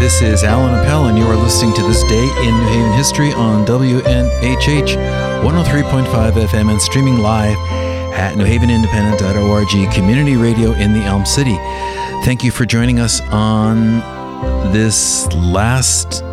This is Alan Appel, and you are listening to This Day in New Haven History on WNHH 103.5 FM and streaming live at newhavenindependent.org, community radio in the Elm City. Thank you for joining us on this last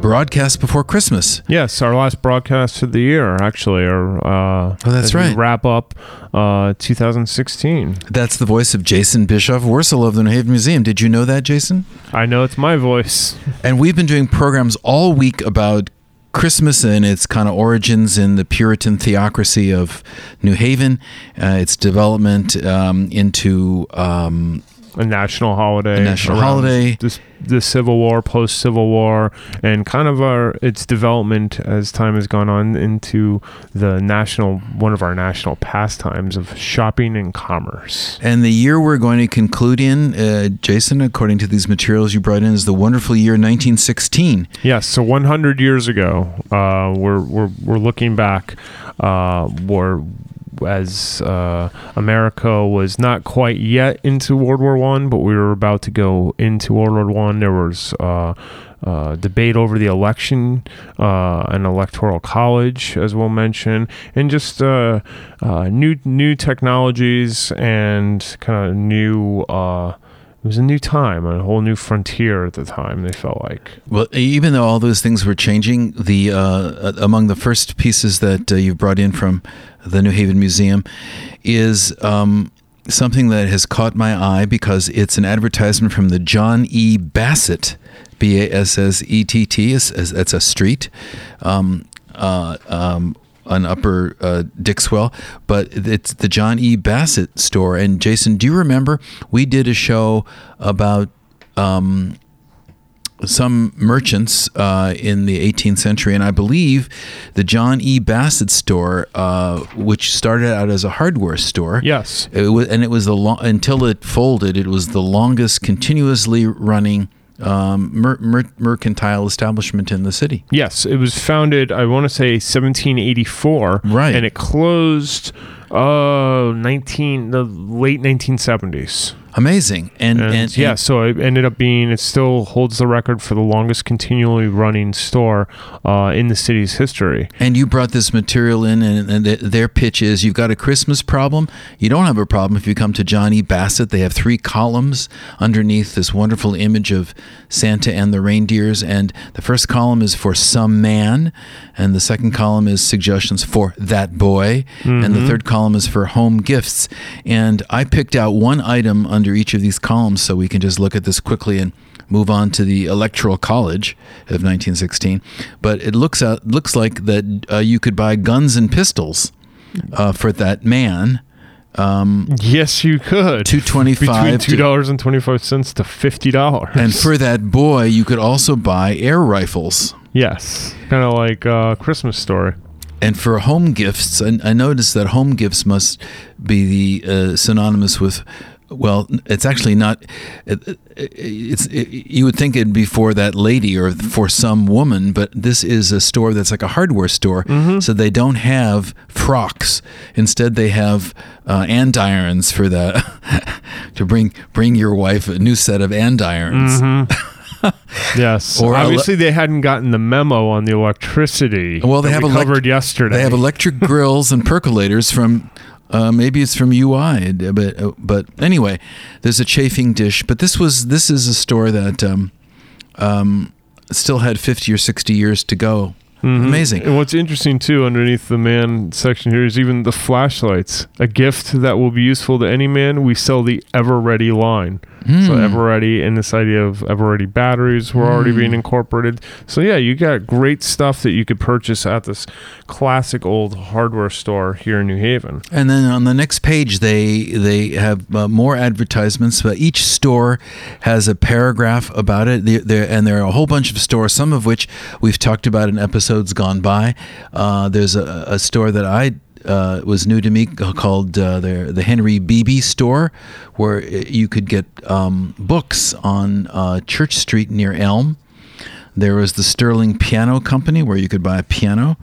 broadcast before Christmas. Yes, our last broadcast of the year, actually, or uh, Oh, that's right. Wrap up uh, 2016. That's the voice of Jason Bischoff, Wurstle of the New Haven Museum. Did you know that, Jason? I know it's my voice. And we've been doing programs all week about Christmas and its kind of origins in the Puritan theocracy of New Haven, uh, its development um, into um, A national holiday. A national holiday. This, the Civil War, post Civil War, and kind of our its development as time has gone on into the national one of our national pastimes of shopping and commerce. and the year we're going to conclude in, uh, Jason, according to these materials you brought in, is the wonderful year 1916. Yes, so 100 years ago, uh, we're, we're, we're looking back, uh, where as uh, America was not quite yet into World War One, but we were about to go into World War One. There was uh, uh, debate over the election, uh, an electoral college, as we'll mention, and just uh, uh, new new technologies and kind of new. It was a new time, a whole new frontier at the time. They felt like. Well, even though all those things were changing, the uh, among the first pieces that uh, you've brought in from the New Haven Museum is um, something that has caught my eye because it's an advertisement from the John E. Bassett, B A S S E T T. That's a street. Um, uh, um, on Upper uh, Dixwell, but it's the John E. Bassett store. And Jason, do you remember we did a show about um, some merchants uh, in the 18th century, and I believe the John E. Bassett store, uh, which started out as a hardware store. Yes. It was, and it was the long until it folded. It was the longest continuously running um, mer- mer- mercantile establishment in the city. Yes, it was founded. I want to say 1784, Right. and it closed. Uh, 19 the late 1970s. Amazing, and And, and, yeah, and- so it ended up being. It still holds the record for the longest continually running store uh, in the city's history. And you brought this material in, and, and th- their pitch is you've got a Christmas problem. You don't have a problem if you come to Johnny Bassett. They have three columns underneath this wonderful image of Santa and the reindeers. And the first column is for some man, and the second column is suggestions for that boy, and the third column is for home gifts. And I picked out one item under each of these columns so we can just look at this quickly and move on to the Electoral College of 1916. But it looks out looks like that uh, you could buy guns and pistols uh, for that man. Um, Yes, you could. Two twenty between five. two dollars and twenty five cents to fifty dollars. And for that boy, you could also buy air rifles. yes, kind of like uh, Christmas story. And for home gifts, I, I noticed that home gifts must be the uh, synonymous with. Well, it's actually not. It, it's it, you would think it'd be for that lady or for some woman, but this is a store that's like a hardware store. So they don't have frocks. Instead, they have uh, andirons for the to bring bring your wife a new set of andirons. Yes. Or ele- obviously they hadn't gotten the memo on the electricity. Well, they have we elect- covered yesterday. They have electric grills and percolators from. Uh, maybe it's from UI, but uh, but anyway, there's a chafing dish. But this was this is a store that um, um, still had 50 or 60 years to go. Mm-hmm. Amazing. And what's interesting too, underneath the man section here, is even the flashlights. A gift that will be useful to any man. We sell the Ever Ready line. So hmm. Ever Ready and this idea of Ever Ready batteries were already hmm. being incorporated. So yeah, you got great stuff that you could purchase at this classic old hardware store here in New Haven. And then on the next page, they they have uh, more advertisements. But each store has a paragraph about it. There, there and there are a whole bunch of stores, some of which we've talked about in episodes gone by. Uh, there's a, a store that I. Uh, was new to me called uh, the the Henry Beebe store, where you could get um, books on uh, Church Street near Elm. There was the Sterling Piano Company, where you could buy a piano.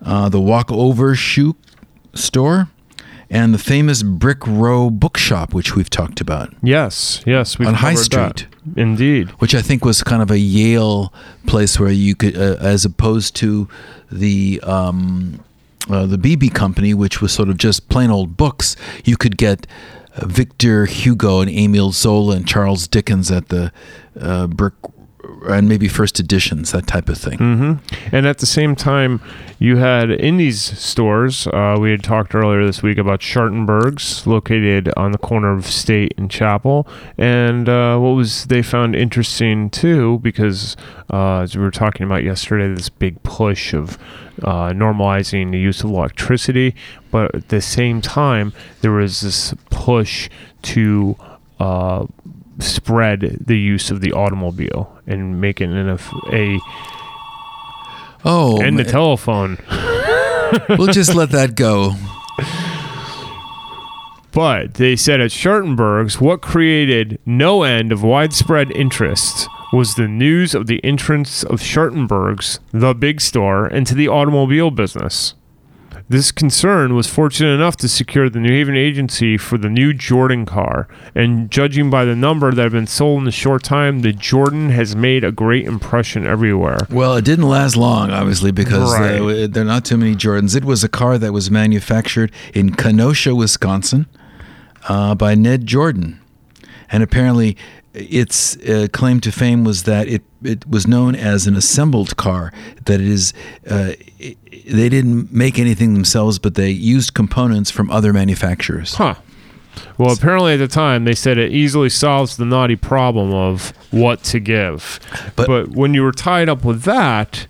Uh, the Walkover Shoe Store, and the famous Brick Row Bookshop, which we've talked about. Yes, yes, we've On High Street. Indeed. which I think was kind of a Yale place where you could, uh, as opposed to the um, uh, the Beebe Company, which was sort of just plain old books. You could get uh, Victor Hugo and Emile Zola and Charles Dickens at the uh, brick and maybe first editions, that type of thing. hmm And at the same time, you had in these stores. Uh, we had talked earlier this week about Shartenberg's, located on the corner of State and Chapel. And uh, what was they found interesting too, because uh, as we were talking about yesterday, this big push of uh, normalizing the use of electricity, but at the same time, there was this push to uh, spread the use of the automobile and make it an, a Oh, and the telephone. we'll just let that go. But they said at Shartenberg's, what created no end of widespread interest was the news of the entrance of Shartenberg's, the big store, into the automobile business. This concern was fortunate enough to secure the New Haven agency for the new Jordan car, and judging by the number that have been sold in a short time, the Jordan has made a great impression everywhere. Well, it didn't last long, obviously, because Right. uh, there are not too many Jordans. It was a car that was manufactured in Kenosha, Wisconsin, uh, by Ned Jordan, and apparently, its uh, claim to fame was that it it was known as an assembled car. That it is, uh, it, they didn't make anything themselves, but they used components from other manufacturers. Huh. Well, apparently at the time they said it easily solves the naughty problem of what to give. But- But, when you were tied up with that,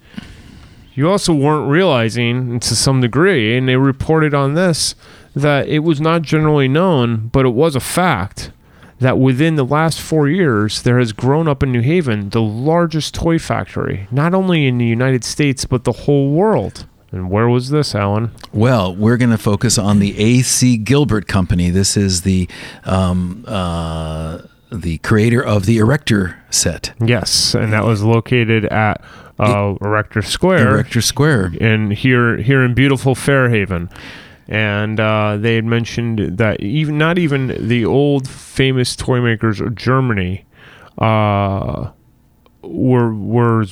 you also weren't realizing to some degree, and they reported on this, that it was not generally known, but it was a fact that within the last four years, there has grown up in New Haven the largest toy factory, not only in the United States, but the whole world. And where was this, Alan? Well, we're going to focus on the A.C. Gilbert Company. This is the um, uh, the creator of the Erector set, Yes, and that was located at uh, Erector Square, Erector Square. in here here in beautiful Fairhaven. And uh, they had mentioned that even not even the old famous toy makers of Germany uh, were were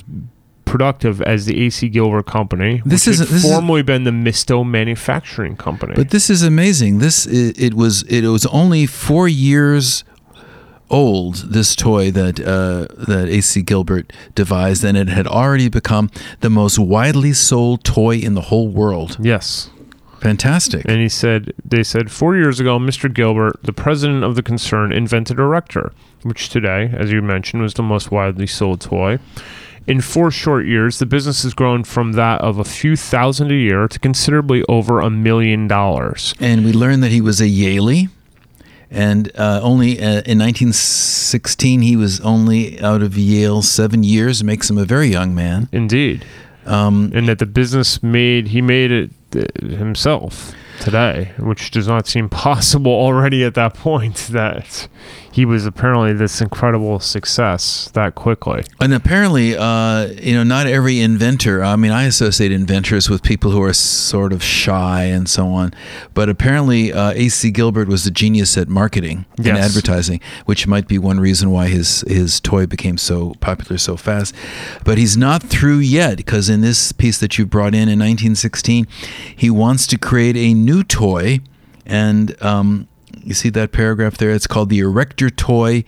productive as the AC Gilbert Company. This which is- had this is- formerly been the Mysto Manufacturing Company. But this is amazing. This it, it was it was only four years old. This toy that uh, that A.C. Gilbert devised, and it had already become the most widely sold toy in the whole world. yes. Fantastic. And he said, they said, four years ago, Mr. Gilbert, the president of the concern, invented Erector, which today, as you mentioned, was the most widely sold toy. In four short years, the business has grown from that of a few thousand a year to considerably over a million dollars. and we learned that he was a Yaley, and uh, only uh, in 1916 he was only out of Yale seven years. Makes him a very young man. Indeed. Um, And that the business made, he made it himself today, which does not seem possible already at that point that he was apparently this incredible success that quickly. And apparently, uh, you know, not every inventor. I mean, I associate inventors with people who are sort of shy and so on. But apparently, uh, A.C. Gilbert was a genius at marketing and advertising, which might be one reason why his his toy became so popular so fast. But he's not through yet because in this piece that you brought in in 1916, he wants to create a new toy, and um, you see that paragraph there. It's called the Erector Toy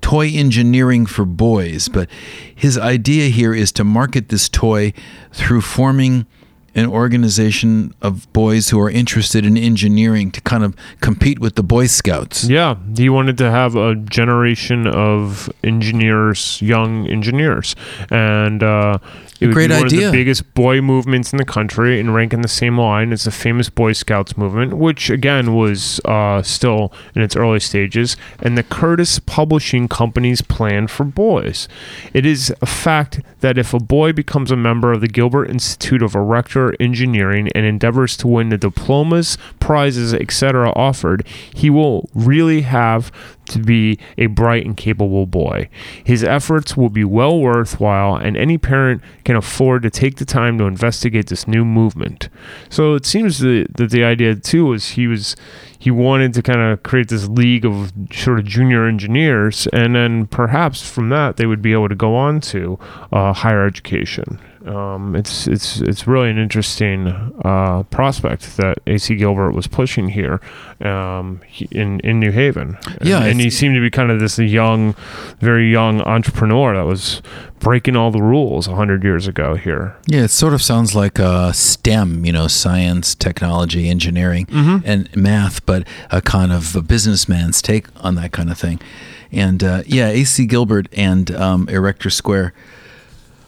toy engineering for boys, but his idea here is to market this toy through forming an organization of boys who are interested in engineering to kind of compete with the Boy Scouts. Yeah, he wanted to have a generation of engineers, young engineers, and uh, it would Great be one idea. of the biggest boy movements in the country, and rank in the same line as the famous Boy Scouts movement, which again was uh, still in its early stages, and the Curtis Publishing Company's plan for boys. It is a fact that if a boy becomes a member of the Gilbert Institute of Erector Engineering and endeavors to win the diplomas, prizes, etc., offered, he will really have to be a bright and capable boy. His efforts will be well worthwhile, and any parent can afford to take the time to investigate this new movement. So it seems that, the idea too was he was he wanted to kind of create this league of sort of junior engineers, and then perhaps from that they would be able to go on to uh, higher education. Um, it's it's it's really an interesting uh, prospect that AC Gilbert was pushing here um, in in New Haven. Yeah, and, and he seemed to be kind of this young, very young entrepreneur that was breaking all the rules hundred years ago here. Yeah, it sort of sounds like uh, STEM, you know, science, technology, engineering, and math, but a kind of a businessman's take on that kind of thing. And uh, yeah, AC Gilbert and um, Erector Square.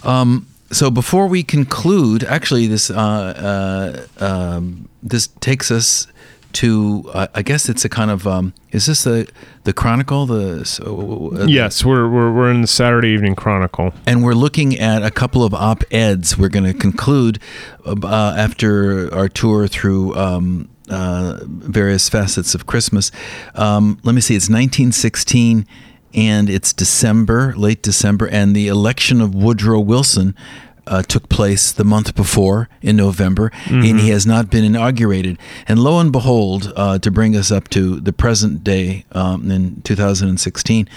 Um, so before we conclude, actually, this uh, uh, um, this takes us to uh, I guess it's a kind of um, is this the the Chronicle the so, uh, Yes, we're, we're we're in the Saturday Evening Chronicle. and we're looking at a couple of op eds. We're going to conclude uh, after our tour through um, uh, various facets of Christmas. Um, let me see, it's 1916 and it's December, late December, and the election of Woodrow Wilson. Uh, took place the month before in November, and he has not been inaugurated. And lo and behold, uh, to bring us up to the present day um, in 2016,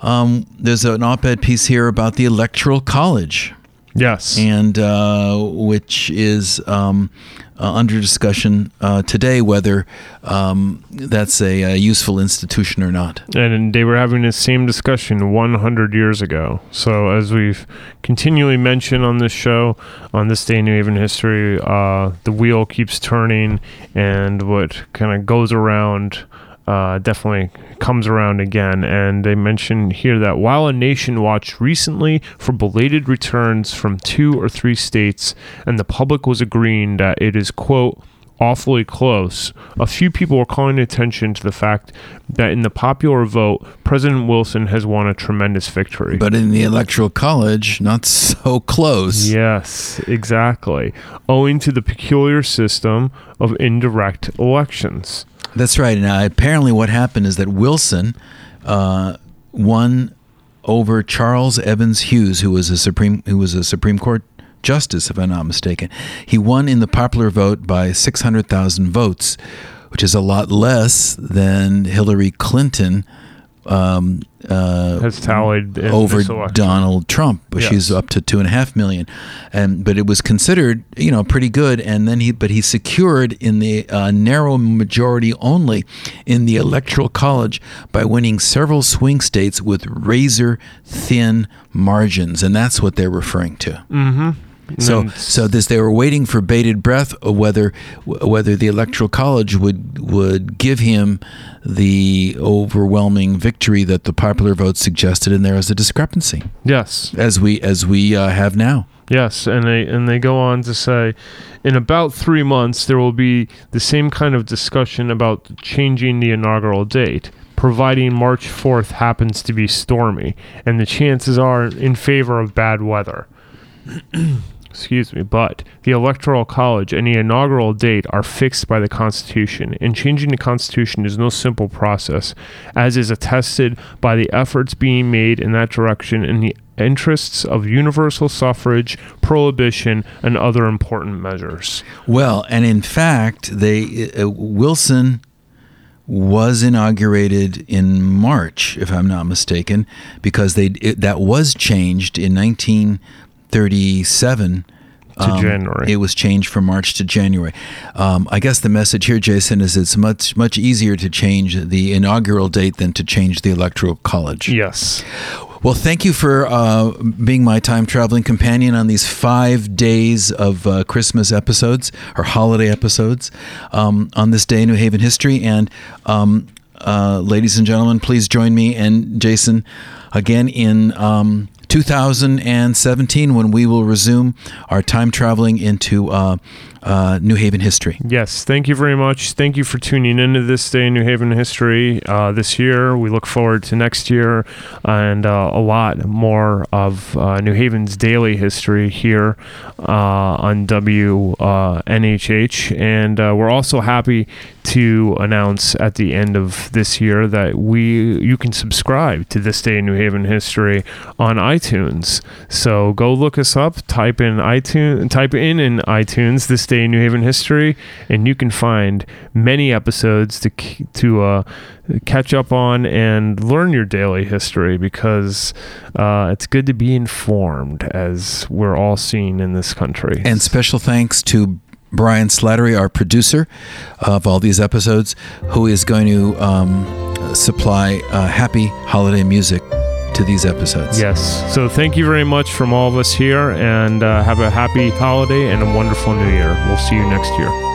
um, there's an op-ed piece here about the Electoral College, Yes. and uh, which is um, uh, under discussion uh, today whether um, that's a, a useful institution or not. and they were having the same discussion 100 years ago. So, as we've continually mentioned on this show, on this day in New Haven history, uh, the wheel keeps turning, and what kind of goes around uh, definitely comes around again. And they mention here that while a nation watched recently for belated returns from two or three states, and the public was agreeing that it is, quote, awfully close, a few people were calling attention to the fact that in the popular vote, President Wilson has won a tremendous victory. But in the Electoral College, not so close. Yes, exactly. Owing to the peculiar system of indirect elections. That's right. Now, apparently, what happened is that Wilson uh, won over Charles Evans Hughes, who was a Supreme who was a Supreme Court justice, if I'm not mistaken. He won in the popular vote by 600,000 votes, which is a lot less than Hillary Clinton um, uh, Has tallied over. Donald Trump. but She's up to two and a half million, and but it was considered you know pretty good. And then he but he secured in the uh, narrow majority only in the electoral college by winning several swing states with razor thin margins, and that's what they're referring to. Mm-hmm. So, so this they were waiting for bated breath whether whether the electoral college would would give him the overwhelming victory that the popular vote suggested, and there is a discrepancy yes. as we as we uh, have now. Yes, and they and they go on to say, in about three months there will be the same kind of discussion about changing the inaugural date, providing March fourth happens to be stormy, and the chances are in favor of bad weather. Excuse me, but the Electoral College and the inaugural date are fixed by the Constitution, and changing the Constitution is no simple process, as is attested by the efforts being made in that direction in the interests of universal suffrage, prohibition, and other important measures. Well, and in fact, they uh, Wilson was inaugurated in March, if I'm not mistaken, because they it, that was changed in 1937 To January. It was changed from March to January. Um, I guess the message here, Jason, is it's much much easier to change the inaugural date than to change the electoral college. Yes. Well, thank you for uh, being my time traveling companion on these five days of uh, Christmas episodes or holiday episodes um, on this day in New Haven history. And um, uh, ladies and gentlemen, please join me and Jason again in um, 2017 when we will resume our time traveling into uh, uh, New Haven history. Yes, thank you very much. Thank you for tuning into this day in New Haven history uh, this year. We look forward to next year and uh, a lot more of uh, New Haven's daily history here uh, on WNHH. and uh, we're also happy to announce at the end of this year that we you can subscribe to this day in New Haven history on iTunes. So go look us up, type in iTunes, type in in iTunes this in New Haven history, and you can find many episodes to to uh, catch up on and learn your daily history because uh, it's good to be informed as we're all seeing in this country. And special thanks to Brian Slattery, our producer of all these episodes, who is going to um, supply uh, happy holiday music to these episodes. Yes. So thank you very much from all of us here, and uh, have a happy holiday and a wonderful new year. We'll see you next year.